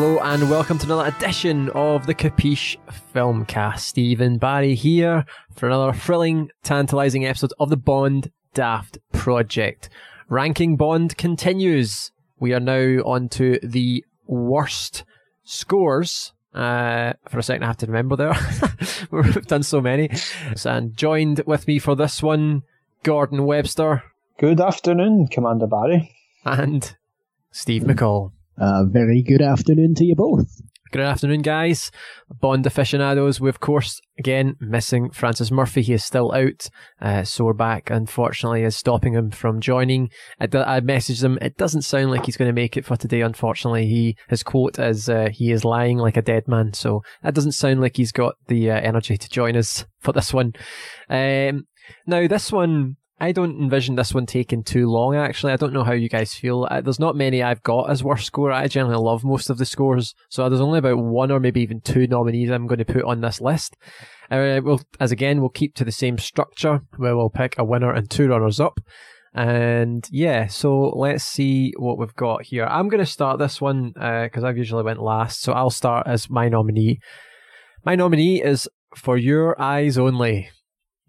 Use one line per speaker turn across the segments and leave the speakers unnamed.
Hello and welcome to another edition of the Capiche Filmcast. Stephen Barry here for another thrilling, tantalising episode of the Bond Daft Project. Ranking Bond continues. We are now on to the worst scores. Uh, for a second, I have to remember there. We've done so many. And joined with me for this one, Gordon Webster
Good afternoon, Commander Barry.
and Steve McCall.
Very good afternoon to you both.
Good afternoon, guys. Bond aficionados. We, of course, again, missing Francis Murphy. He is still out. Uh, sore back, unfortunately, is stopping him from joining. I, d- I messaged him. It doesn't sound like he's going to make it for today, unfortunately. He His quote is, uh, he is lying like a dead man. So that doesn't sound like he's got the uh, energy to join us for this one. Um, now, this one, I don't envision this one taking too long, actually. I don't know how you guys feel. Uh, There's not many I've got as worst score. I generally love most of the scores. So there's only about one or maybe even two nominees I'm going to put on this list. Uh, we'll, as again, we'll keep to the same structure where we'll pick a winner and two runners up. And yeah, so let's see what we've got here. I'm going to start this one because I've usually went last. So I'll start as my nominee. My nominee is For Your Eyes Only.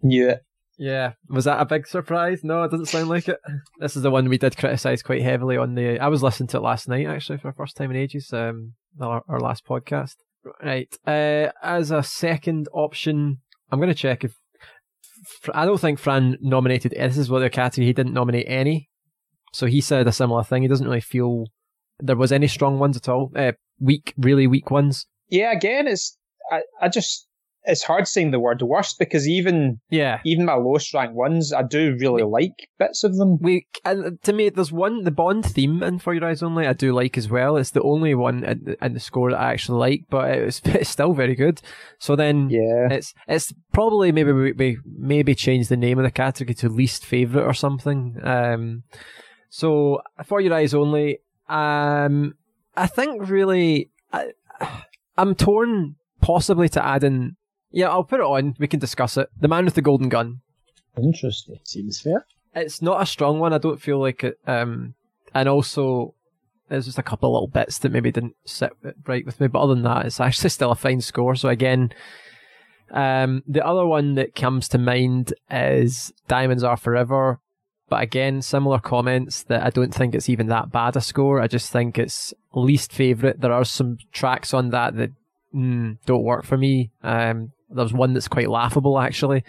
It.
Yeah, was that a big surprise? No, it doesn't sound like it. This is the one we did criticise quite heavily on the. I was listening to it last night actually for the first time in ages. Um, our, our last podcast. Right. Uh, as a second option, I'm going to check if. I don't think Fran nominated. This is what the category. He didn't nominate any, so he said a similar thing. He doesn't really feel there was any strong ones at all. Uh, weak, really weak ones.
Yeah, again, it's I, I just it's hard saying the word worst because even
Yeah.
even my lowest ranked ones, I do really like bits of them.
We and to me, there's one the Bond theme in For Your Eyes Only I do like as well. It's the only one in, the- in the score that I actually like, but it's, it's still very good. So then
Yeah,
it's it's probably maybe we, we maybe change the name of the category to least favorite or something. Um, so For Your Eyes Only, um, I think really I, I'm torn possibly to add in. Yeah, I'll put it on. We can discuss it. The Man with the Golden Gun
interesting.
Seems fair.
it's not a strong one. I don't feel like it. Um, and also, there's just a couple of little bits that maybe didn't sit right with me. But other than that, it's actually still a fine score. So again, um, the other one that comes to mind is Diamonds Are Forever. But again, similar comments that I don't think it's even that bad a score. I just think it's least favorite. There are some tracks on that that mm, don't work for me. Um, there's one that's quite laughable actually.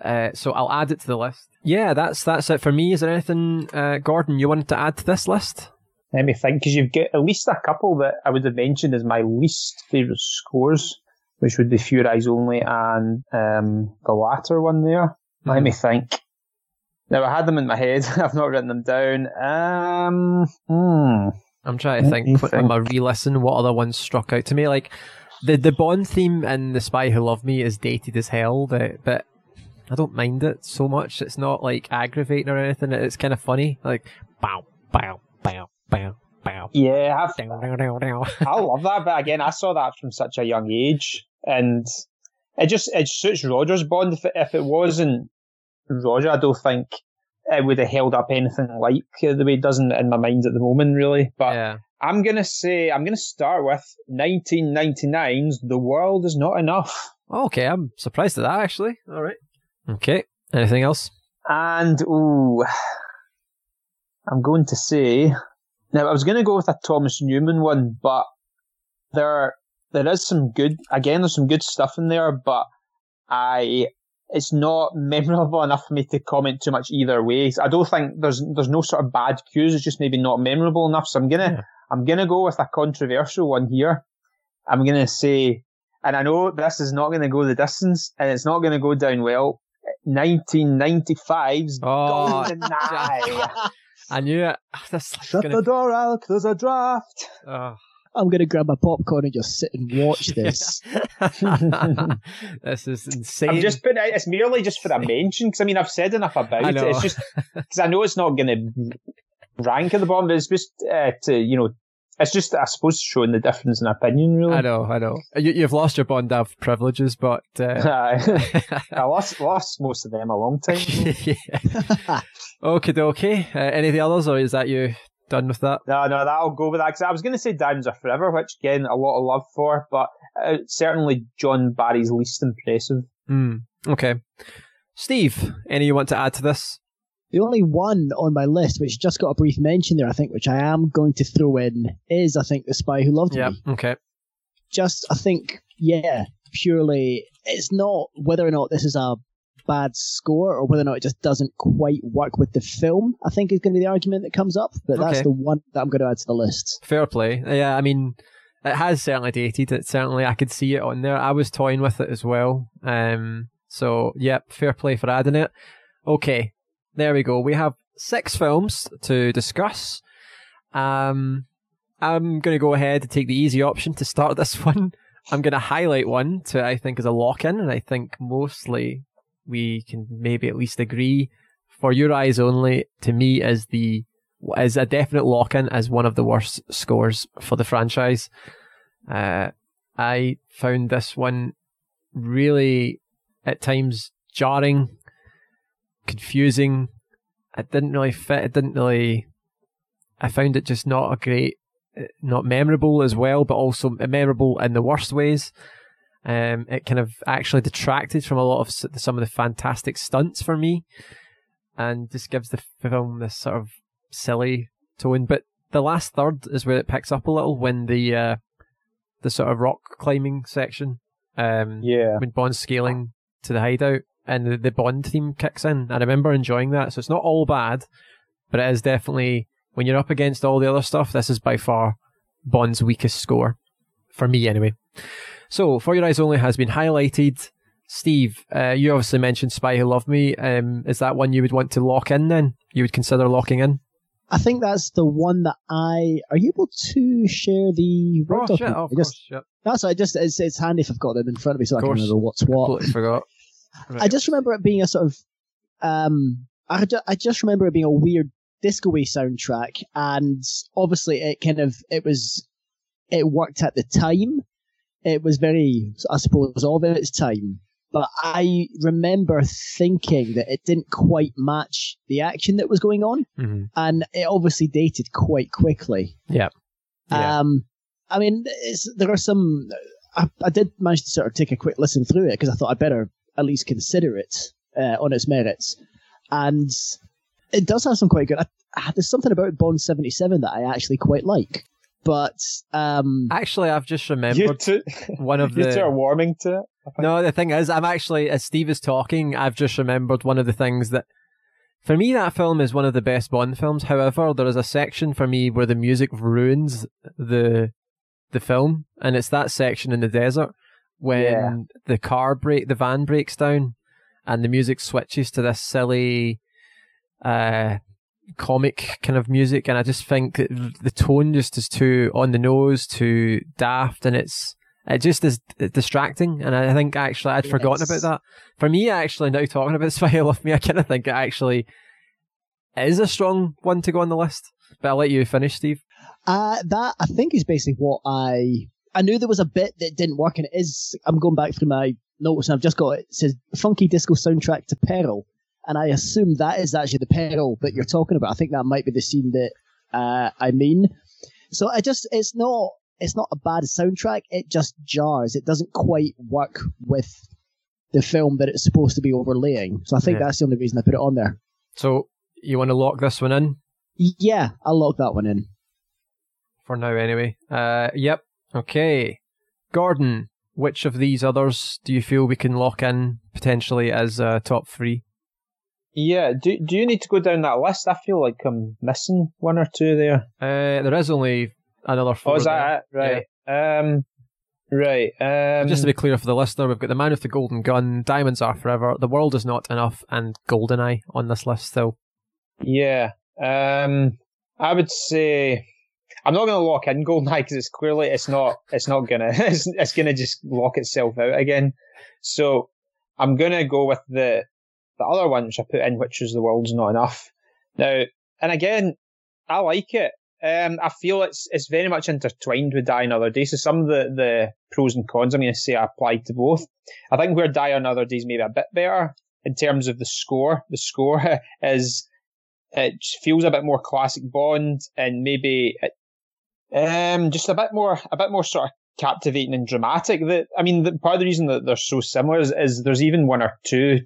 Uh, so I'll add it to the list. Yeah, that's that's it for me. Is there anything, uh, Gordon, you wanted to add to this list?
Let me think, because you've got at least a couple that I would have mentioned as my least favourite scores, which would be Few Eyes Only and um, the latter one there. Let
Mhm.
me think. Now I had them in my head. I've not written them down. Um, hmm.
I'm trying to think
think.
I re-listen what other ones struck out to me. Like the the Bond theme in The Spy Who Loved Me is dated as hell, but, but I don't mind it so much. It's not like aggravating or anything. It's kind of funny. Like bow bow bow bow bow.
Yeah, I've. I love that, but again, I saw that from such a young age, and it just it suits Roger's Bond. If it, if it wasn't Roger, I don't think it would have held up anything like the way it doesn't in my mind at the moment, really. But
yeah.
I'm gonna say I'm gonna start with 1999's "The World Is Not Enough,"
Okay, I'm surprised at that actually. All right. Okay. Anything else?
and ooh, I'm going to say now I was gonna go with a Thomas Newman one, but there there is some good again. There's some good stuff in there, but I it's not memorable enough for me to comment too much either way. I don't think there's there's no sort of bad cues. It's just maybe not memorable enough. So I'm gonna
Yeah.
I'm gonna go with a controversial one here. I'm gonna say, and I know this is not gonna go the distance, and it's not gonna go down well. 1995's
Oh,
GoldenEye.
I knew it. This is
Shut
gonna,
the door, Alec. There's a draft.
oh.
I'm going to grab my popcorn and just sit and watch this.
this is insane.
I'm just putting it, it's merely just for a mention, because I mean, I've said enough about it. It's just, because I know it's not going to rank at the bottom, but it's just uh, to, you know, it's just, I suppose, showing the difference in opinion, really.
I know, I know. You, you've lost your Bond Dav privileges, but uh,
I lost, lost most of them a long time ago.
Okay, okay. Uh, any of the others, or is that you done with that?
No, no, that'll go with that. Because I was going to say Diamonds Are Forever, which again, a lot of love for, but uh, certainly John Barry's least impressive.
Mm, okay. Steve, any you want to add to this?
The only one on my list, which just got a brief mention there, I think, which I am going to throw in, is I think The Spy Who Loved it.
Yeah.
Me.
Okay.
Just, I think, yeah, purely, it's not whether or not this is a bad score or whether or not it just doesn't quite work with the film, I think is going to be the argument that comes up. But that's the one that I'm going to add to the list.
Fair play. Yeah, I mean, it has certainly dated. It certainly, I could see it on there. I was toying with it as well. Um, so, yep, fair play for adding it. Okay, there we go. We have six films to discuss. Um, I'm going to go ahead and take the easy option to start this one. I'm going to highlight one to I think is a lock in, and I think mostly we can maybe at least agree. For your eyes only, to me, is the is a definite lock in as one of the worst scores for the franchise. Uh, I found this one really at times jarring, confusing. It didn't really fit. It didn't really. I found it just not a great, uh, not memorable as well, but also memorable in the worst ways. Um, it kind of actually detracted from a lot of some of the fantastic stunts for me, and just gives the film this sort of silly tone. But the last third is where it picks up a little when the uh, the sort of rock climbing section, um,
Yeah.
when Bond's scaling to the hideout and the, the Bond theme kicks in. I remember enjoying that. So it's not all bad, but it is definitely when you're up against all the other stuff. This is by far Bond's weakest score for me, anyway. So, For Your Eyes Only has been highlighted. Steve, uh, you obviously mentioned Spy Who Loved Me. Um, is that one you would want to lock in then? You would consider locking in?
I think that's the one that I. Are you able to share the Word
Oh, shit, oh, of
I just,
course. Yep.
That's I just it's, it's handy if I've got it in front of me so I can remember what's what.
Completely forgot.
I just remember it being a sort of um I just, I just remember it being a weird disco-y soundtrack and obviously it kind of it was it worked at the time. It was very I suppose all of its time. But I remember thinking that it didn't quite match the action that was going on
Mhm.
and it obviously dated quite quickly.
Yeah. Yeah.
Um, I mean, it's, there are some. I, I did manage to sort of take a quick listen through it because I thought I'd better at least consider it uh, on its merits, and it does have some quite good. I, I, there's something about Bond seventy seven that I actually quite like, but um,
Actually, I've just
You
remembered
two,
one of
you two are
the.
warming to it.
No, the thing is, I'm actually, as Steve is talking, I've just remembered one of the things that. For me, that film is one of the best Bond films. However, there is a section for me where the music ruins the the film, and it's that section in the desert when
Yeah.
the car break, the van breaks down, and the music switches to this silly, uh, comic kind of music, and I just think that the tone just is too on the nose, too daft, and it's it just is distracting. And I think actually I'd forgotten about that. For me, actually, now talking about Spy Who Loved Me, I kind of think it actually is a strong one to go on the list. But I'll let you finish, Steve.
uh, that I think is basically what I. I knew there was a bit that didn't work, and it is. I'm going back through my notes, and I've just got it. It says "funky disco soundtrack to Peril," and I assume that is actually the Peril that you're talking about. I think that might be the scene that uh, I mean. So I just, it's not, it's not a bad soundtrack. It just jars. It doesn't quite work with the film that it's supposed to be overlaying. So I think
Yeah.
that's the only reason I put it on there.
So you want to lock this one in
Yeah, I'll lock that one in.
for now, anyway. Uh, yep. Okay, Gordon. Which of these others do you feel we can lock in potentially as uh, top three?
Yeah. Do Do you need to go down that list? I feel like I'm missing one or two there.
Uh, there is only another four.
Oh, is
there.
that it? Right. Um. Right. Um.
Just to be clear for the listener, we've got The Man with the Golden Gun, Diamonds Are Forever, The World Is Not Enough, and Goldeneye on this list still.
Yeah. Um. I would say I'm not going to lock in Goldeneye because it's clearly it's not it's not gonna it's, it's gonna just lock itself out again. So I'm gonna go with the the other one which I put in, which was the world's not enough. Now, and again, I like it. Um, I feel it's it's very much intertwined with Die Another Day. So some of the, the pros and cons I'm going to say apply to both. I think where Die Another Day is maybe a bit better in terms of the score. The score is it feels a bit more classic Bond, and maybe it, um, just a bit more, a bit more sort of captivating and dramatic. That I mean, the, part of the reason that they're so similar is, is there's even one or two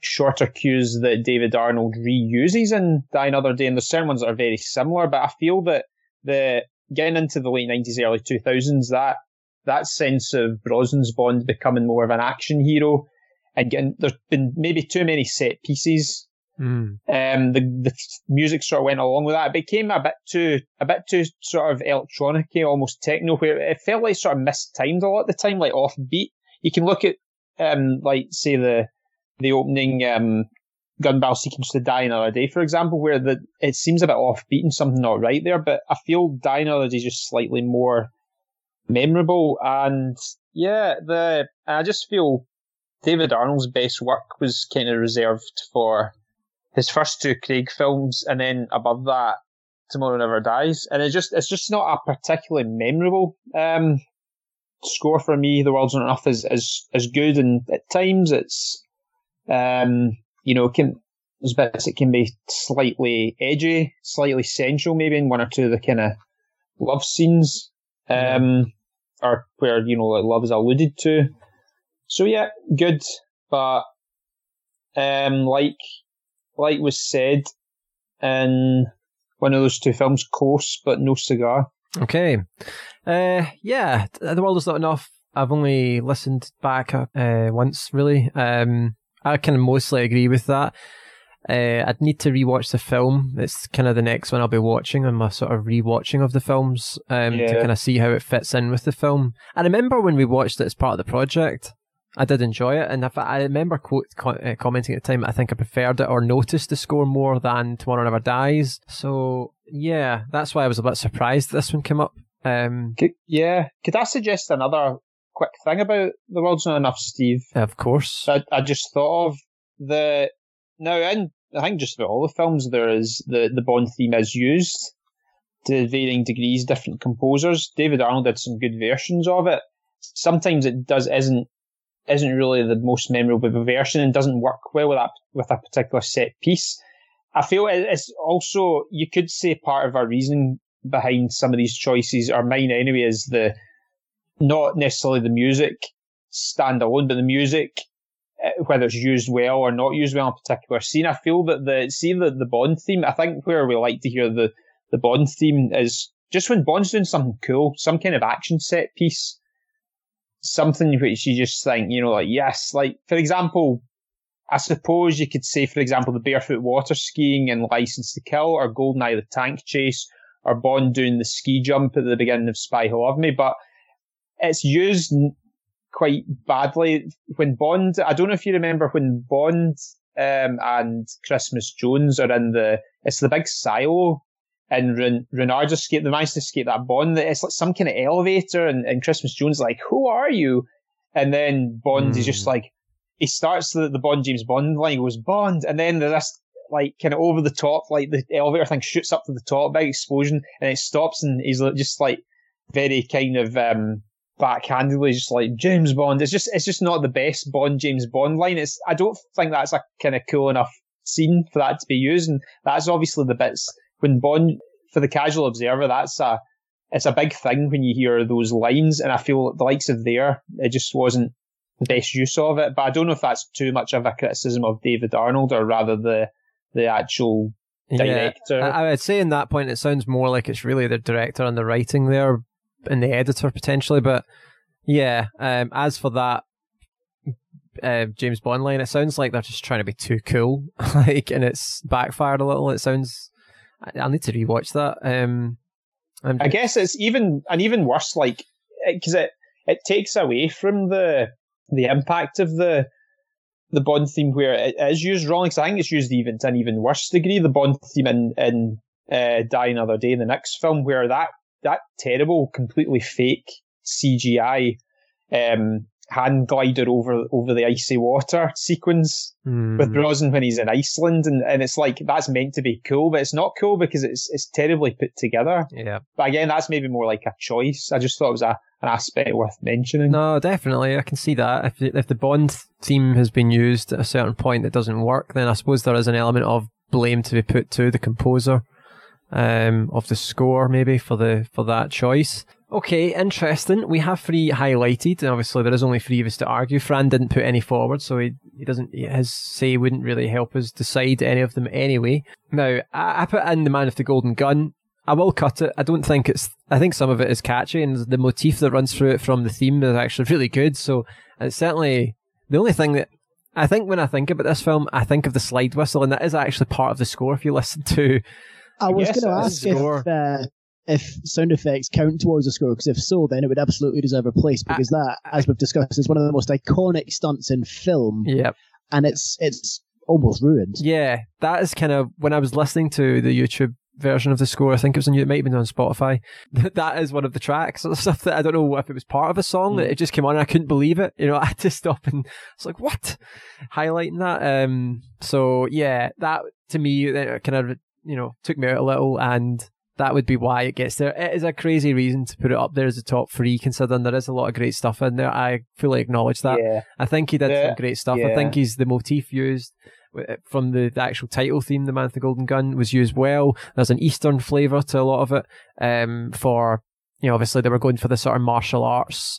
shorter cues that David Arnold reuses in Die Another Day, and there's certain ones that are very similar. But I feel that the getting into the late nineties, early two thousands, that that sense of Brosnan's Bond becoming more of an action hero, and getting there's been maybe too many set pieces.
Mm.
Um, the the music sort of went along with that. It became a bit too a bit too sort of electronic, almost techno, where it felt like sort of mistimed a lot of the time, like offbeat. You can look at um, like say the the opening um, gun barrel sequence to Die Another Day, for example, where the it seems a bit offbeat and something not right there, but I feel Die Another Day is just slightly more memorable. And yeah, the I just feel David Arnold's best work was kind of reserved for his first two Craig films, and then above that, Tomorrow Never Dies. And it just it's just not a particularly memorable um, score for me. The World's Not Enough is is is good, and at times it's um, you know, can there's bits that can be slightly edgy, slightly sensual, maybe in one or two of the kind of love scenes, um, or where you know like love is alluded to. So yeah, good, but um, like like was said in one of those two films, close but no cigar.
Okay. Uh, yeah, The World Is Not Enough. I've only listened back uh, once, really. Um, I can mostly agree with that. Uh, I'd need to rewatch the film. It's kind of the next one I'll be watching on my sort of rewatching of the films um,
Yeah.
to kind of see how it fits in with the film. I remember when we watched it as part of the project, I did enjoy it, and if I, I remember quote, co- uh, commenting at the time, I think I preferred it or noticed the score more than Tomorrow Never Dies. So yeah, that's why I was a bit surprised this one came up. Um,
Could, yeah, could I suggest another quick thing about The World's Not Enough, Steve?
of course,
I, I just thought of the now in I think just about all the films there is the the Bond theme is used to varying degrees, different composers. David Arnold did some good versions of it. Sometimes it does isn't isn't really the most memorable version and doesn't work well with that with a particular set piece. I feel it- it's also you could say part of our reasoning behind some of these choices, or mine anyway, is the not necessarily the music standalone, but the music uh, whether it's used well or not used well in a particular scene. I feel that the see the, the Bond theme. I think where we like to hear the the Bond theme is just when Bond's doing something cool, some kind of action set piece, something which you just think, you know, like yes, like for example. I suppose you could say, for example, the barefoot water skiing and License to Kill, or Goldeneye the tank chase, or Bond doing the ski jump at the beginning of Spy Who Loved Me, but it's used quite badly when Bond. I don't know if you remember when Bond um, and Christmas Jones are in the. It's the big silo, and Ren- Renard escape. They managed to escape that Bond. It's like some kind of elevator, and, and Christmas Jones like, "Who are you?" And then Bond is just
Hmm.
like, he starts the, the Bond James Bond line, he goes Bond, and then there's this like kind of over the top, like the elevator thing shoots up to the top, big explosion, and it stops, and he's just like very kind of um backhandedly just like James Bond. It's just it's just not the best Bond James Bond line. It's I don't think that's a kind of cool enough scene for that to be used, and that's obviously the bits when Bond for the casual observer. That's a it's a big thing when you hear those lines, and I feel the likes of there it just wasn't the best use of it. But I don't know if that's too much of a criticism of David Arnold or rather the the actual director.
Yeah, I, I would say in that point it sounds more like it's really the director and the writing there and the editor potentially. But yeah, um, as for that uh, James Bond line, it sounds like they're just trying to be too cool, like, and it's backfired a little. It sounds. I, I'll need to rewatch that. Um,
I guess it's even an even worse, like because it it takes away from the the impact of the the Bond theme where it is used wrong. Because I think it's used even to an even worse degree. The Bond theme in in uh, Die Another Day in the next film, where that that terrible, completely fake CGI um, hand glider over over the icy water sequence
Hmm.
with Brosnan when he's in Iceland, and, and it's like that's meant to be cool, but it's not cool because it's it's terribly put together.
yeah.
But again, that's maybe more like a choice. I just thought it was a, an aspect worth mentioning.
No, definitely, I can see that. If if the Bond theme has been used at a certain point that doesn't work, then I suppose there is an element of blame to be put to the composer um, of the score, maybe for the for that choice. Okay, interesting. We have three highlighted, and obviously there is only three of us to argue. Fran didn't put any forward, so he, he doesn't. His say wouldn't really help us decide any of them anyway. Now, I, I put in the Man of the Golden Gun. I will cut it. I don't think it's. I think some of it is catchy, and the motif that runs through it from the theme is actually really good. So it's certainly the only thing that I think when I think about this film, I think of the slide whistle, and that is actually part of the score. If you listen to,
I was
Yes,
going to ask
is. Score.
if uh, if sound effects count towards the score, because if so, then it would absolutely deserve a place ah, because that, ah, as we've discussed, is one of the most iconic stunts in film,
yeah,
and it's it's almost ruined.
yeah, that is kind of when I was listening to the YouTube version of the score. I think it was on. It might have been on Spotify. that is one of the tracks or stuff that I don't know if it was part of a song that mm. it just came on. and I couldn't believe it. You know, I had to stop and it's like what highlighting that. Um, so yeah, that to me kind of you know took me out a little and. That would be why it gets there. It is a crazy reason to put it up there as a top three, considering there is a lot of great stuff in there. I fully acknowledge that.
yeah.
I think he did
Yeah,
some great stuff. I think he's the motif used from the, the actual title theme, The Man with the Golden Gun, was used well. There's an Eastern flavour to a lot of it. Um, for you know, obviously they were going for the sort of martial arts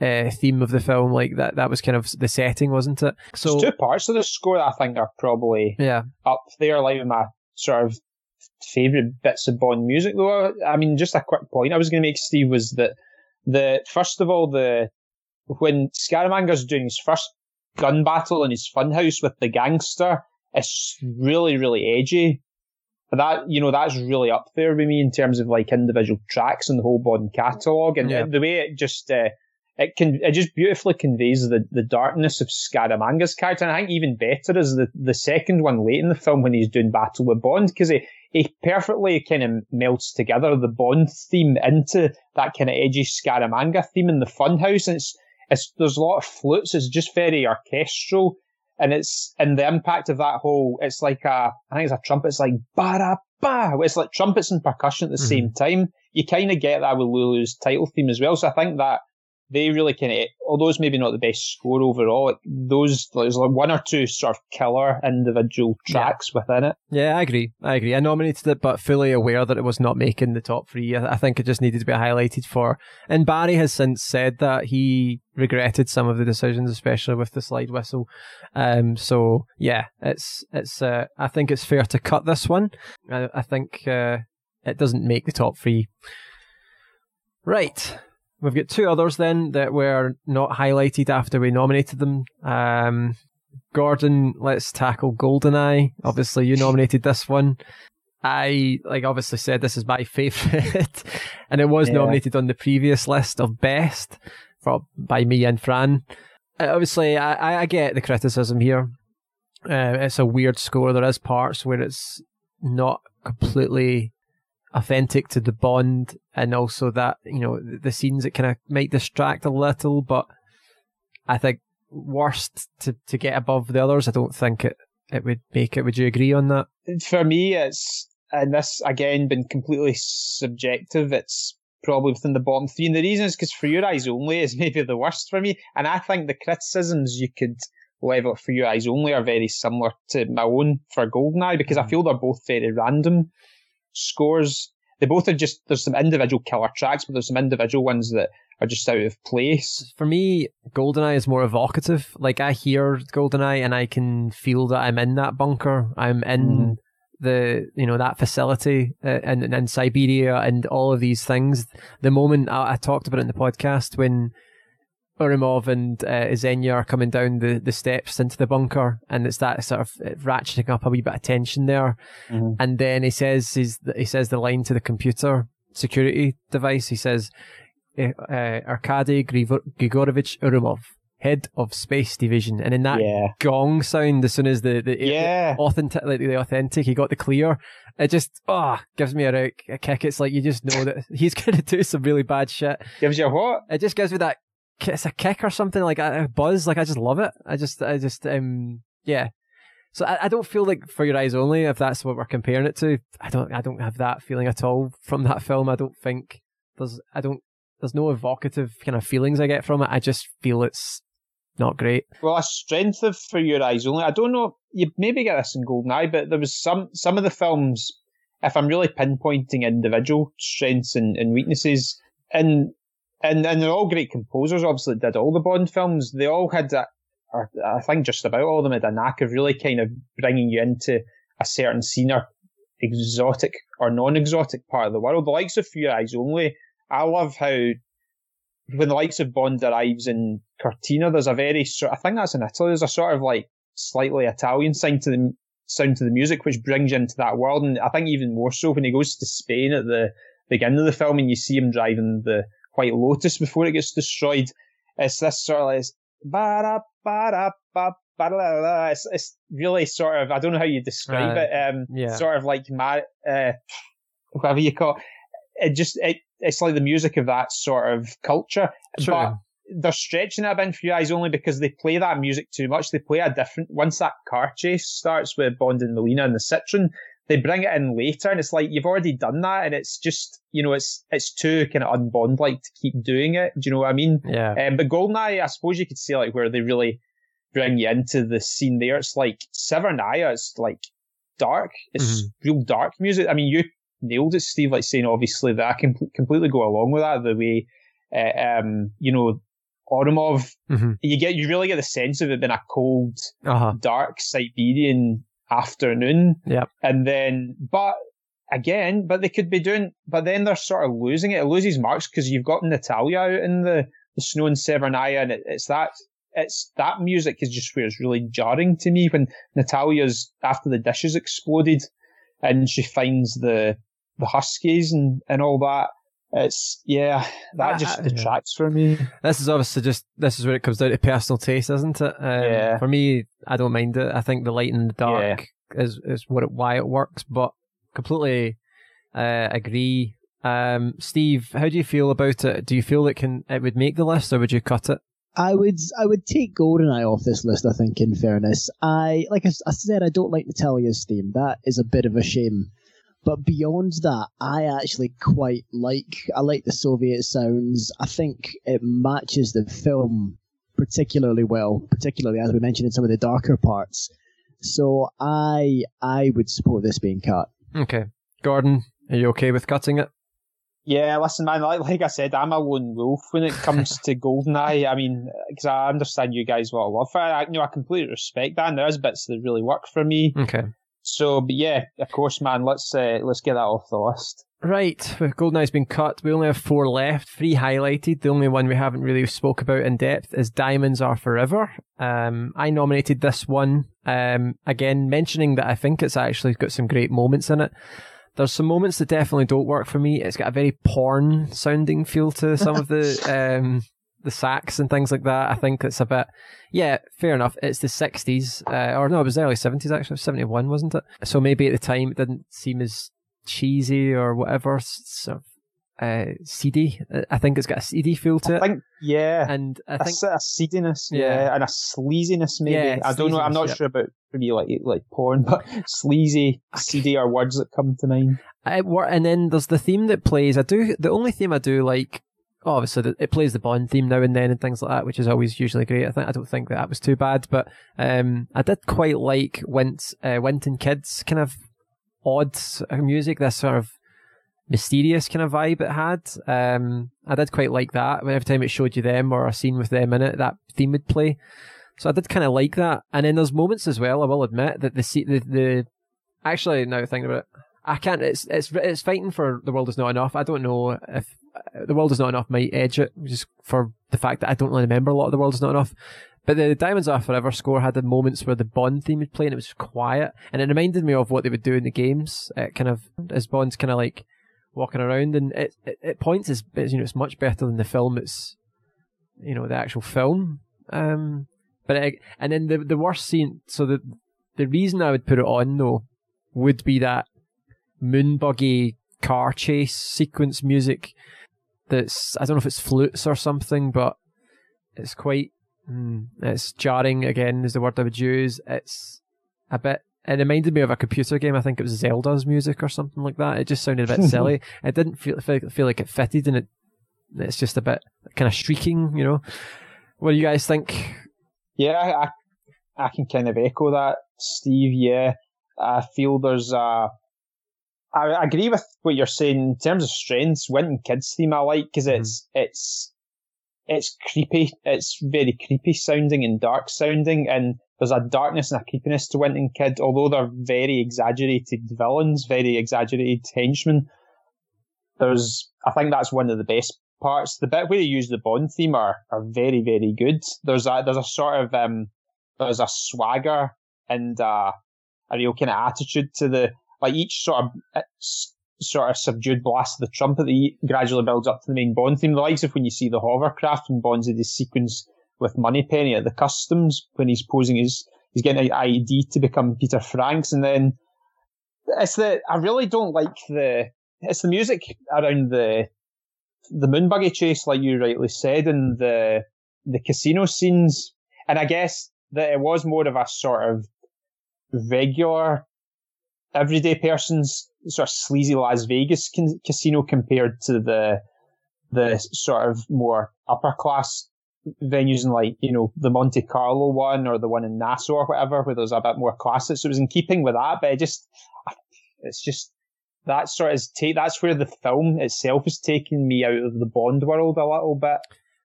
uh, theme of the film, like that. That was kind of the setting, wasn't it? So
There's two parts of the score that I think are probably
yeah,
up there, like my sort of favourite bits of Bond music. Though, I mean, just a quick point I was going to make, Steve, was that the first of all, the when Scaramanga's doing his first gun battle in his funhouse with the gangster, it's really, really edgy. That you know, that's really up there with me in terms of like individual tracks and the whole Bond catalogue, and
Yeah.
the way it just. Uh, it can it just beautifully conveys the, the darkness of Scaramanga's character. And I think even better is the, the second one late in the film when he's doing battle with Bond because he, he perfectly kind of melts together the Bond theme into that kind of edgy Scaramanga theme in the Funhouse. And it's, it's there's a lot of flutes. It's just very orchestral, and it's and the impact of that whole. It's like a I think it's a trumpet. It's like ba da ba. It's like trumpets and percussion at the
Mhm.
same time. You kind of get that with Lulu's title theme as well. So I think that they really kind of, although it's maybe not the best score overall, those there's like one or two sort of killer individual
Yeah.
tracks within it.
yeah, I agree. I agree. I nominated it, but fully aware that it was not making the top three. I, I think it just needed to be highlighted for. And Barry has since said that he regretted some of the decisions, especially with the slide whistle. Um, so yeah, it's it's. Uh, I think it's fair to cut this one. I, I think uh, it doesn't make the top three. Right. We've got two others then that were not highlighted after we nominated them. Um, Gordon, let's tackle Goldeneye. Obviously, you nominated this one. I like obviously said this is my favorite, and it was
Yeah.
nominated on the previous list of best for by me and Fran. Uh, obviously, I, I- get the criticism here. Uh, it's a weird score. There is parts where it's not completely authentic to the Bond, and also that you know the, the scenes it kind of might distract a little. But I think worst to to get above the others. I don't think it it would make it. Would you agree on that?
For me, it's and this again been completely subjective. It's probably within the bottom three, and the reason is because For Your Eyes Only is maybe the worst for me, and I think the criticisms you could level For Your Eyes Only are very similar to my own for Goldeneye because I mm. feel they're both very random scores. They both are just there's some individual killer tracks, but there's some individual ones that are just out of place.
For me, Goldeneye is more evocative. Like I hear Goldeneye and I can feel that I'm in that bunker. I'm in
Mhm.
the you know that facility uh, in, in Siberia and all of these things. The moment I, I talked about it in the podcast when Ourumov and uh, are coming down the, the steps into the bunker, and it's that sort of uh, ratcheting up a wee bit of tension there.
Mhm.
And then he says he's, he says the line to the computer security device. He says, uh, uh, "Arkady Grigor- Grigorovich Ourumov, head of space division," and in that
Yeah,
gong sound, as soon as the the,
yeah.
authentic, like the authentic, he got the clear. It just ah gives me a, a kick. It's like you just know that he's going to do some really bad shit.
Gives you a what?
It just gives me that it's a kick or something like a, buzz. Like I just love it. I just I just um yeah. So I, I don't feel like for your eyes only if that's what we're comparing it to. I don't I don't have that feeling at all from that film. I don't think there's I don't there's no evocative kind of feelings I get from it. I just feel it's not great.
Well, a strength of For Your Eyes Only. I don't know. You maybe get this in Goldeneye, but there was some some of the films. If I'm really pinpointing individual strengths and, and weaknesses, and and and they're all great composers. Obviously, did all the Bond films. They all had that. I think just about all of them had a knack of really kind of bringing you into a certain scene or exotic or non-exotic part of the world. The likes of Your Eyes Only. I love how when the likes of Bond arrives in Cortina, there's a very I think that's in Italy. There's a sort of like slightly Italian sound to the sound to the music, which brings you into that world. And I think even more so when he goes to Spain at the beginning of the film and you see him driving the White Lotus before it gets destroyed. It's this sort of like, it's, it's really sort of, I don't know how you describe
Right.
it, um,
Yeah.
sort of like, uh, whatever you call it. It just, it, it's like the music of that sort of culture.
True.
But they're stretching it a bit for you guys only because they play that music too much. They play a different, once that car chase starts with Bond and Melina and the Citroen, they bring it in later and it's like, you've already done that and it's just, you know, it's, it's too kind of unbond like to keep doing it. Do you know what I mean?
Yeah.
Um, but Goldeneye, I suppose you could say like where they really bring you into the scene there. It's like Severnaya is like dark. It's real dark music. I mean, you nailed it, Steve. Like saying obviously that I can completely go along with that. The way, uh, um, you know, Ourumov,
Mhm.
you get you really get the sense of it being a cold,
Uh huh.
dark Siberian afternoon.
Yeah.
And then, but again, but they could be doing, but then they're sort of losing it. It loses marks because you've got Natalia out in the, the snow in Severnaya and it, it's that, it's that music is just where it's really jarring to me when Natalia's after the dishes exploded and she finds the, the Huskies and, and all that. It's, yeah, that
Ah,
just
yeah.
detracts from me.
This is obviously just this is where it comes down to personal taste, isn't it? Um,
Yeah.
For me, I don't mind it. I think the light and the dark is is what it, why it works, but completely uh, agree. Um, Steve, how do you feel about it? Do you feel it can it would make the list, or would you cut it?
I would I would take Goldeneye off this list. I think, in fairness, I like I said, I don't like Natalia's theme. That is a bit of a shame. But beyond that, I actually quite like. I like the Soviet sounds. I think it matches the film particularly well, particularly as we mentioned in some of the darker parts. So I I would support this being cut.
Okay, Gordon, are you okay with cutting it?
Yeah, listen, man. Like, like I said, I'm a lone wolf when it comes to Goldeneye. I mean, because I understand you guys what I love for it. I, you know, I completely respect that, and there's bits that really work for me.
Okay.
So, but yeah, of course, man. Let's uh, let's get that off the list.
Right, with Goldeneye's been cut, we only have four left, three highlighted. The only one we haven't really spoke about in depth is Diamonds Are Forever. Um, I nominated this one, um, again, mentioning that I think it's actually got some great moments in it. There's some moments that definitely don't work for me. It's got a very porn sounding feel to some of the, um, the sax and things like that. I think it's a bit, yeah, fair enough. It's the 60s, uh, or no, it was the early 70s actually, 71, wasn't it? So maybe at the time it didn't seem as cheesy or whatever, sort of uh, seedy. Uh, I think it's got a seedy feel to it.
I think, yeah,
And I
a,
think,
a seediness,
Yeah.
yeah. and a sleaziness maybe.
Yeah,
I don't know. I'm not
yeah.
sure about for me like like porn, but sleazy, seedy are words that come to mind.
wor- and then there's the theme that plays. I do, the only theme I do like, obviously it plays the Bond theme now and then and things like that, which is always usually great. I think, I don't think that, that was too bad, but, um, I did quite like Wint, uh, Wint and Kidd's kind of odd music, this sort of mysterious kind of vibe it had. Um, I did quite like that. Every time it showed you them or a scene with them in it, that theme would play. So I did kind of like that. And then there's moments as well. I will admit that the the, the actually now thinking about it, I can't. It's it's it's fighting for the world is not enough. I don't know if uh, the world is not enough might edge it just for the fact that I don't really remember a lot of the world is not enough. But the Diamonds Are Forever score had the moments where the Bond theme would play and it was quiet, and it reminded me of what they would do in the games. It kind of as Bond's kind of like walking around, and it it, it points as you know it's much better than the film. It's you know the actual film. Um, but it, and then the the worst scene. So the the reason I would put it on though would be that moon buggy car chase sequence music. That's I don't know if it's flutes or something, but it's quite mm, it's jarring. Again, is the word I would use. It's a bit. It reminded me of a computer game. I think it was Zelda's music or something like that. It just sounded a bit silly. It didn't feel feel, feel like it fitted, and it it's just a bit kind of shrieking. You know. What do you guys think?
yeah, I, I can kind of echo that, Steve. Yeah, I feel there's a. I agree with what you're saying in terms of strengths. Wint and Kidd's theme I like because mm-hmm. it's it's it's creepy. It's very creepy sounding and dark sounding, and there's a darkness and a creepiness to Wint and Kidd. Although they're very exaggerated villains, very exaggerated henchmen. There's, I think that's one of the best parts. The bit where they use the Bond theme are, are very very good. There's a there's a sort of um there's a swagger and uh, a real kind of attitude to the like each sort of uh, sort of subdued blast of the trumpet that gradually builds up to the main Bond theme. The likes of when you see the hovercraft and Bond's in this sequence with Moneypenny at the customs when he's posing his he's getting an ID to become Peter Franks, and then it's the I really don't like the it's the music around the the moon buggy chase, like you rightly said, and the the casino scenes, and I guess that it was more of a sort of regular everyday person's sort of sleazy Las Vegas can- casino compared to the the sort of more upper class venues in like you know the Monte Carlo one or the one in Nassau or whatever, where there's a bit more classic. So it was in keeping with that, but it just it's just that sort of take that's where the film itself is taking me out of the Bond world a little bit.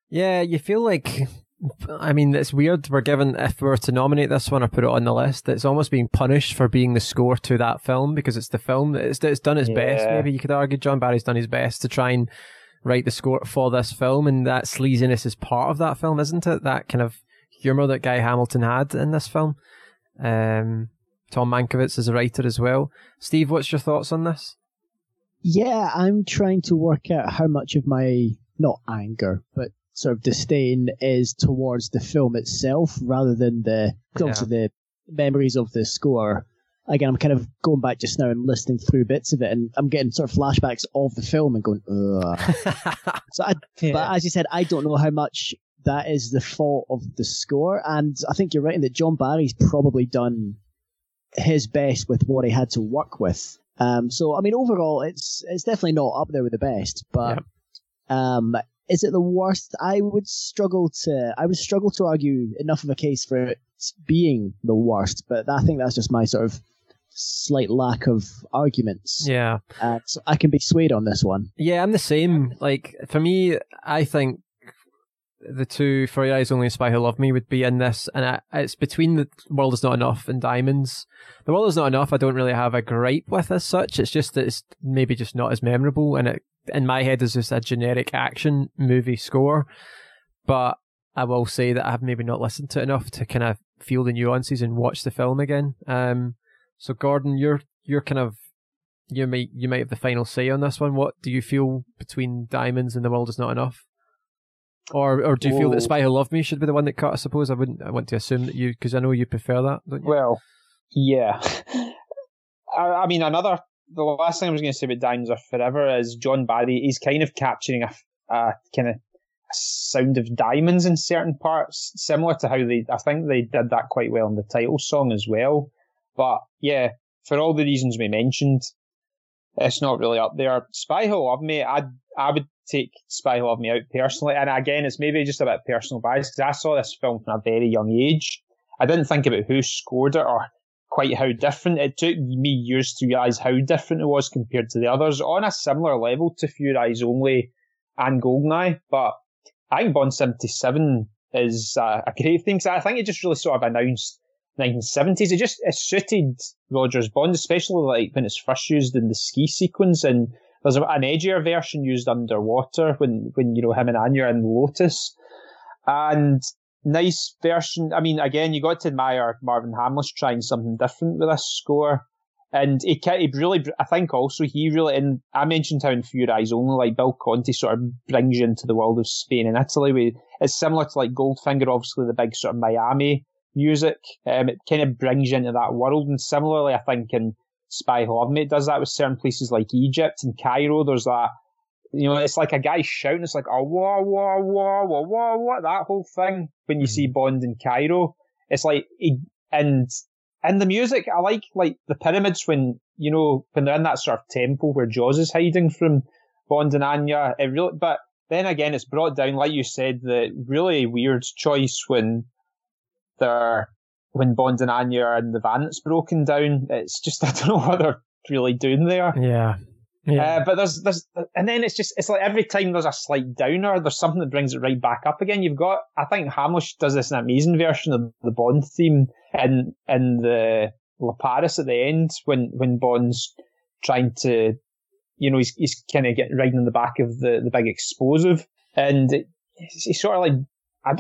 Yeah, you feel like I mean, it's weird. We're given, if we were to nominate this one or put it on the list, it's almost being punished for being the score to that film because it's the film that it's, it's done its yeah. best. Maybe you could argue John Barry's done his best to try and write the score for this film, and that sleaziness is part of that film, isn't it? That kind of humor that Guy Hamilton had in this film. Um, Tom Mankiewicz is a writer as well. Steve, what's your thoughts on this?
Yeah, I'm trying to work out how much of my not anger, but sort of disdain is towards the film itself rather than the yeah. the memories of the score. Again, I'm kind of going back just now and listening through bits of it, and I'm getting sort of flashbacks of the film and going, Ugh. so, I, yeah. but as you said, I don't know how much that is the fault of the score, and I think you're right in that John Barry's probably done his best with what he had to work with. Um, so, I mean, overall, it's it's definitely not up there with the best, but um, is it the worst? I would struggle to I would struggle to argue enough of a case for it being the worst, but I think that's just my sort of slight lack of arguments.
Yeah,
uh, so I can be swayed on this one.
Yeah, I'm the same. Like for me, I think the two For Your Eyes Only Spy Who Loved Me would be in this, and I, it's between the World Is Not Enough and Diamonds. The World Is Not Enough, I don't really have a gripe with as such. It's just that it's maybe just not as memorable, and it in my head is just a generic action movie score. But I will say that I have maybe not listened to it enough to kind of feel the nuances and watch the film again. Um, so Gordon, you're you're kind of you might you might have the final say on this one. What do you feel between Diamonds and The World Is Not Enough? Or or do you feel that Spy Who Loved Me should be the one that cut? I suppose I wouldn't. I want to assume that you because I know you prefer that.
Well, yeah. I, I mean, another the last thing I was going to say about Diamonds Are Forever is John Barry. He's kind of capturing a, a kind of a sound of diamonds in certain parts, similar to how they. I think they did that quite well in the title song as well. But yeah, for all the reasons we mentioned, it's not really up there. Spy Who Loved Me, I I would take Spy Who Loved Me out personally, and again, it's maybe just a bit personal bias because I saw this film from a very young age. I didn't think about who scored it or quite how different. It took me years to realise how different it was compared to the others on a similar level to Your Eyes Only and Goldeneye. But I think Bond 77 is uh, a great thing. Cause I think it just really sort of announced 1970s. It just it suited Rogers Bond, especially like when it's first used in the ski sequence. And there's an edgier version used underwater when, when you know, him and Anya in Lotus. And nice version. I mean, again, you got to admire Marvin Hamlisch trying something different with this score. And he, he really, I think also he really, and I mentioned how in Your Eyes Only, like Bill Conti sort of brings you into the world of Spain and Italy. It's similar to like Goldfinger, obviously the big sort of Miami music. Um, it kind of brings you into that world. And similarly, I think in Spy Who Loved Me, it does that with certain places like Egypt and Cairo. There's that you know, it's like a guy shouting. It's like, oh, whoa, whoa, whoa, whoa, whoa, what? That whole thing. When you mm-hmm. see Bond in Cairo, it's like, he, and, and the music, I like, like the pyramids when, you know, when they're in that sort of temple where Jaws is hiding from Bond and Anya. It really, but then again, it's brought down, like you said, the really weird choice when they're when Bond and Anya are in the van that's broken down. It's just I don't know what they're really doing there.
Yeah. Yeah.
Uh, but there's there's and then it's just it's like every time there's a slight downer, there's something that brings it right back up again. You've got I think Hamlisch does this an amazing version of the Bond theme in in the Liparus at the end when when Bond's trying to you know he's he's kind of getting riding on the back of the the big explosive and he's sort of like I,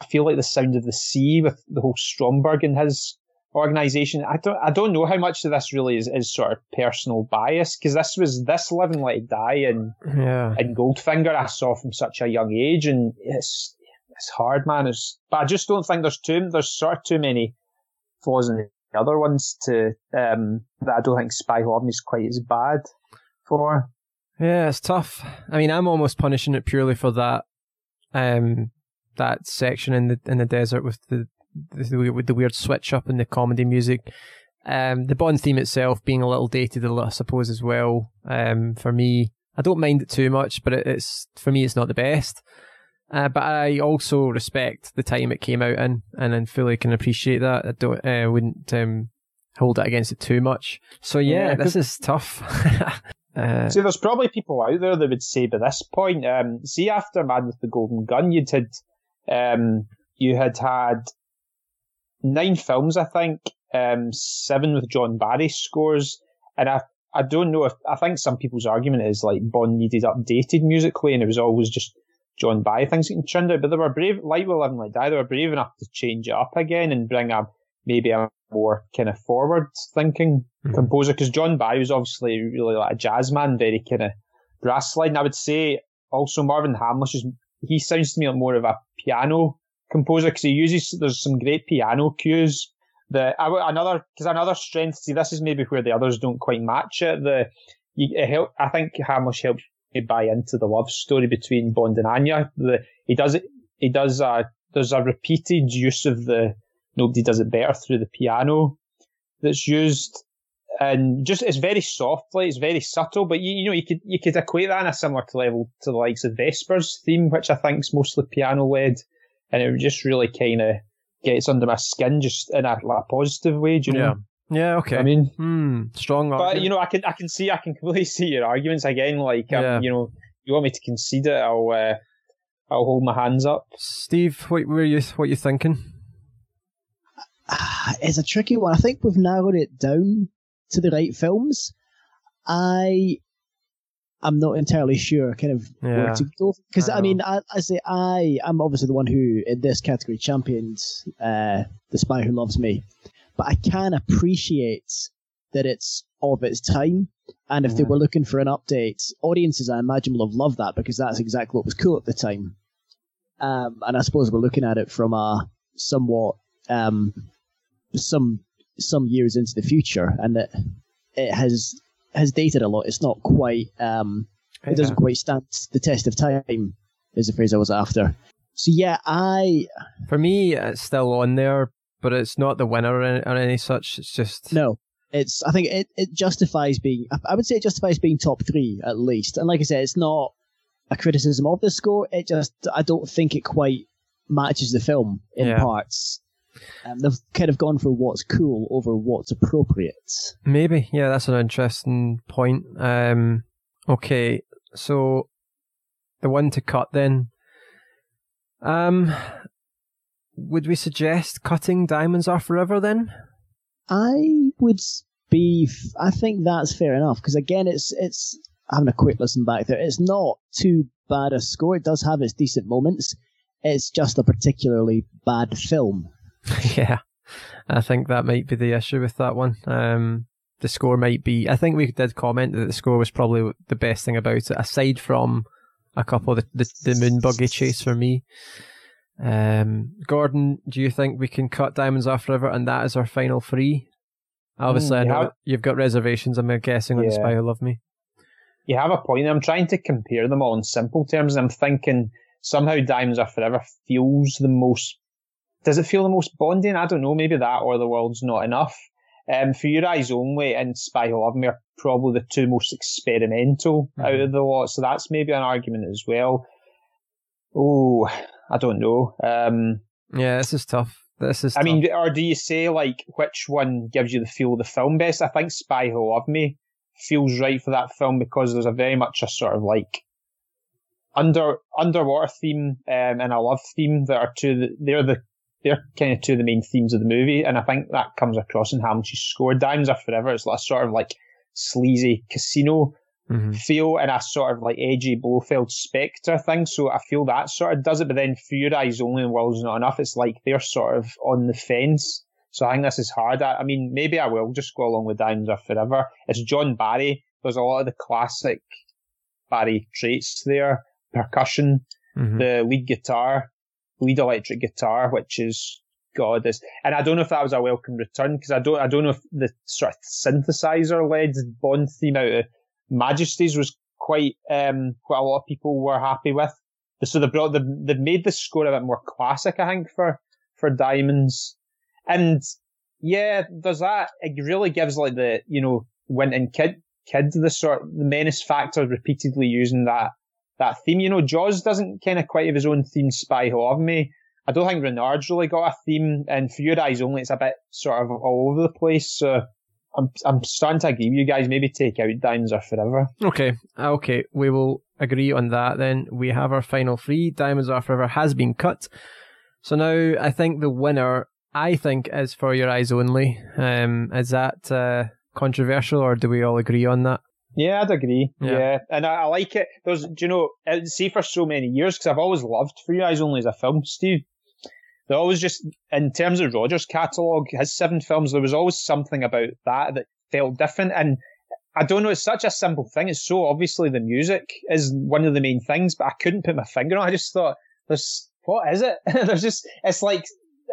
I feel like the sound of the sea with the whole Stromberg in his organization. I don't I don't know how much of this really is, is sort of personal bias because this was this Live and Let Die and
yeah.
and Goldfinger I saw from such a young age and it's it's hard man. It's, but I just don't think there's too there's sort of too many flaws in the other ones to um, that I don't think Spy Me is quite as bad for.
Yeah, it's tough. I mean, I'm almost punishing it purely for that um that section in the in the desert with the the, with the weird switch up in the comedy music. Um, the Bond theme itself being a little dated, I suppose, as well. Um, for me, I don't mind it too much, but it, it's for me, it's not the best. Uh, but I also respect the time it came out in, and then fully can appreciate that. I don't, uh, wouldn't um, hold it against it too much. So yeah, yeah this is tough.
uh, see, there's probably people out there that would say by this point, um, see, after Man with the Golden Gun, you'd had, um, you had had nine films, I think, um, seven with John Barry scores, and I I don't know if I think some people's argument is like Bond needed updated musically, and it was always just John Barry things getting turned out. But they were brave, like Will Live and Let Die, they were brave enough to change it up again and bring a maybe a more kind of forward thinking mm-hmm. composer because John Barry was obviously really like a jazz man, very kind of brass sliding. I would say also Marvin Hamlisch is he sounds to me like more of a piano composer because he uses there's some great piano cues that I, another because another strength. See, this is maybe where the others don't quite match it. The it help, I think Hamlisch helps me buy into the love story between Bond and Anya. The he does it. He does a there's a repeated use of the nobody does it better through the piano that's used and just it's very softly, it's very subtle, but you, you know you could you could equate that on a similar level to the likes of Vesper's theme, which I think is mostly piano led and it just really kind of gets under my skin just in a, like, a positive way. Do you know?
Yeah. Yeah, okay.
I mean,
hmm, strong.
Argument. But you know, I can, I can see, I can completely see your arguments again. Like, um, yeah. you know, you want me to concede it, I'll, uh, I'll hold my hands up.
Steve, what were you, what you thinking?
It's a tricky one. I think we've narrowed it down to the right films. I I'm not entirely sure kind of yeah. where to go because I, I, mean I, I, say I I'm obviously the one who in this category championed uh, the Spy Who Loves Me, but I can appreciate that it's of its time. And if yeah. they were looking for an update, audiences I imagine will have loved that because that's exactly what was cool at the time. Um, and I suppose we're looking at it from a somewhat um, some some years into the future, and it it has has dated a lot. It's not quite. Um, it doesn't quite stand the test of time. Is the phrase I was after. So yeah, I.
For me, it's still on there, but it's not the winner or any, or any such. It's just
no. It's. I think it, it justifies being. I would say it justifies being top three at least. And like I said, it's not a criticism of the score. It just. I don't think it quite matches the film in yeah. parts. Um, they've kind of gone for what's cool over what's appropriate.
Maybe, yeah, that's an interesting point. Um, okay, so the one to cut then. Um, would we suggest cutting Diamonds Are Forever then?
I would be. I think that's fair enough because again, it's it's having a quick listen back there. It's not too bad a score. It does have its decent moments. It's just a particularly bad film.
yeah, I think that might be the issue with that one. Um, the score might be. I think we did comment that the score was probably the best thing about it, aside from a couple of the, the, the moon buggy chase for me. Um, Gordon, do you think we can cut Diamonds Off Forever and that is our final three? Obviously, mm, I know have, you've got reservations. I'm guessing on yeah. Spy Who Loved Me.
You have a point. I'm trying to compare them all in simple terms. I'm thinking somehow Diamonds Are Forever feels the most does it feel the most bonding? I don't know. Maybe that or the world's not enough. Um, for your eyes only and Spy Who Loved Me are probably the two most experimental mm-hmm. out of the lot. So that's maybe an argument as well. Oh, I don't know. Um,
yeah, this is tough. This is.
I mean, or do you say like which one gives you the feel of the film best? I think Spy Who Loved Me feels right for that film because there's a very much a sort of like under underwater theme um, and a love theme that are two. They're the they're kind of two of the main themes of the movie, and I think that comes across in Hamlisch's score. Diamonds Are Forever. It's like a sort of like sleazy casino mm-hmm. feel and a sort of like edgy Blofeld Spectre thing. So I feel that sort of does it. But then For Your Eyes Only and World's Not Enough, it's like they're sort of on the fence. So I think this is hard. I, I mean, maybe I will just go along with Diamonds Are Forever. It's John Barry. There's a lot of the classic Barry traits there. Percussion, mm-hmm. the lead guitar, lead electric guitar, which is God is, and I don't know if that was a welcome return because I don't, I don't know if the sort of synthesizer led Bond theme out of Majesties was quite, um, quite a lot of people were happy with. So they brought, the, they made the score a bit more classic, I think, for, for Diamonds. And yeah, there's that. It really gives like the, you know, Wint and Kidd, Kid, the sort, the menace factor repeatedly using that that theme. You know, Jaws doesn't kind of quite have his own theme, Spy Who Loved Me. I don't think Renard's really got a theme, and For Your Eyes Only, it's a bit sort of all over the place. So I'm I'm starting to agree with you guys. Maybe take out Diamonds Are Forever.
Okay, okay, we will agree on that. Then we have our final three. Diamonds Are Forever has been cut. So now I think the winner, I think, is For Your Eyes Only. Um, is that uh, controversial, or do we all agree on that?
Yeah, I'd agree. Yeah, yeah. and I, I, like it. There's, do you know, see for so many years because I've always loved Your Eyes Only as a film, Steve. There always just, in terms of Roger's catalogue, his seven films, there was always something about that that felt different. And I don't know, it's such a simple thing. It's so obviously the music is one of the main things, but I couldn't put my finger on. it. I just thought, there's, what is it? there's just, it's like,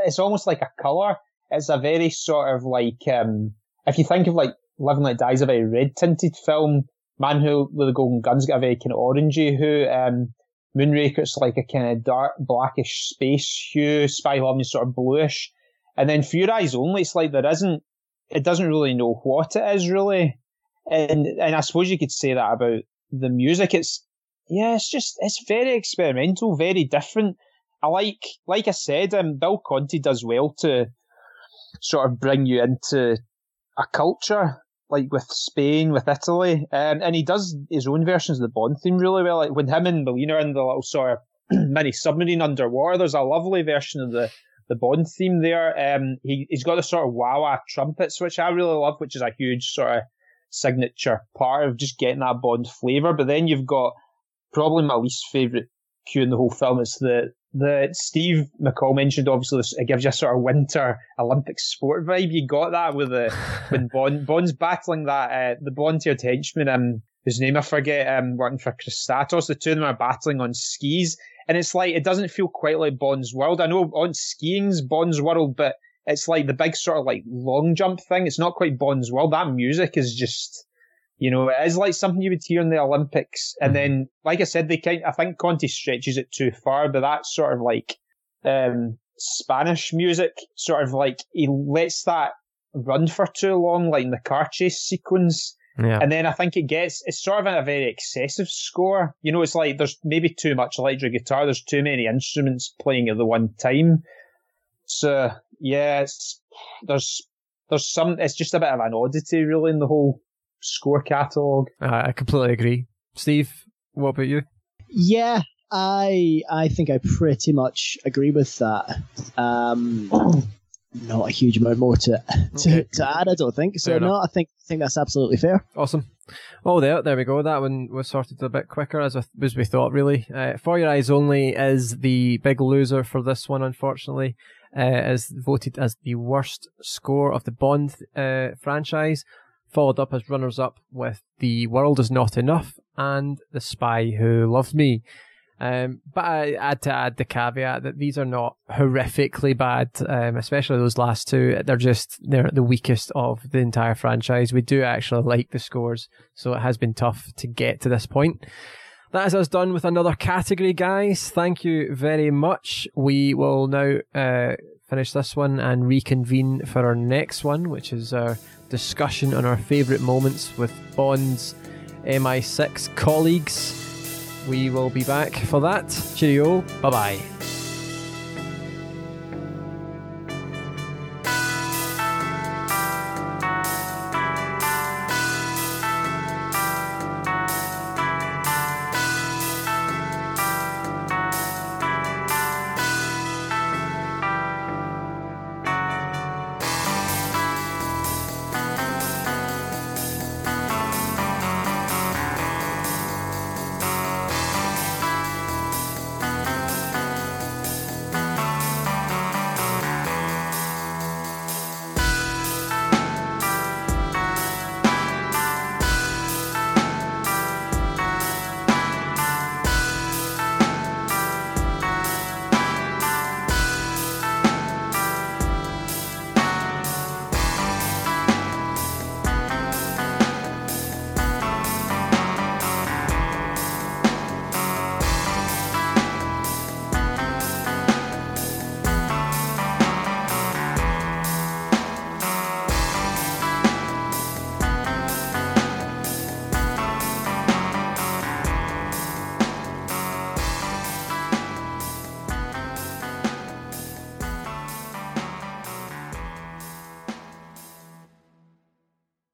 it's almost like a colour. It's a very sort of like, um, if you think of like Living Like Die is a very red tinted film. Man Who with the Golden Gun's got a very kind of orangey hue. Um, Moonraker's like a kind of dark blackish space hue. Spy is sort of bluish. And then For Your Eyes Only, it's like there isn't, it doesn't really know what it is really. And, and I suppose you could say that about the music. It's, yeah, it's just, it's very experimental, very different. I like, like I said, um, Bill Conti does well to sort of bring you into a culture like with Spain, with Italy, um, and he does his own versions of the Bond theme really well. Like when him and Melina are in the little sort of mini submarine underwater, there's a lovely version of the the Bond theme there. Um, he he's got the sort of wah wah trumpets, which I really love, which is a huge sort of signature part of just getting that Bond flavour. But then you've got probably my least favourite cue in the whole film. It's the the Steve McCall mentioned obviously it gives you a sort of winter Olympic sport vibe. You got that with the when Bond Bond's battling that uh, the blonde-haired henchman um whose name I forget um working for Kristatos. The two of them are battling on skis, and it's like it doesn't feel quite like Bond's world. I know on skiing's Bond's world, but it's like the big sort of like long jump thing. It's not quite Bond's world. That music is just you know, it is like something you would hear in the Olympics. And mm-hmm. then, like I said, they kind, I think Conti stretches it too far, but that's sort of like, um, Spanish music, sort of like, he lets that run for too long, like in the car chase sequence. Yeah. And then I think it gets, it's sort of a very excessive score. You know, it's like there's maybe too much electric guitar, there's too many instruments playing at the one time. So, yeah, there's, there's some, it's just a bit of an oddity really in the whole score catalogue.
I completely agree. Steve, what about you?
Yeah, I I think I pretty much agree with that. Um, not a huge amount more to to, okay. to add, I don't think. So no, I think I think that's absolutely fair.
Awesome. Oh, there, there we go. That one was sorted a bit quicker as, as we thought, really. Uh, For Your Eyes Only is the big loser for this one, unfortunately. Uh, is voted as the worst score of the Bond uh, franchise followed up as runners up with The World Is Not Enough and The Spy Who Loved Me. Um, but I had to add the caveat that these are not horrifically bad, um, especially those last two. They're just they're the weakest of the entire franchise. We do actually like the scores, so it has been tough to get to this point. That is us done with another category, guys. Thank you very much. We will now uh, finish this one and reconvene for our next one, which is our discussion on our favourite moments with Bond's MI6 colleagues. We will be back for that. Cheerio. Bye bye.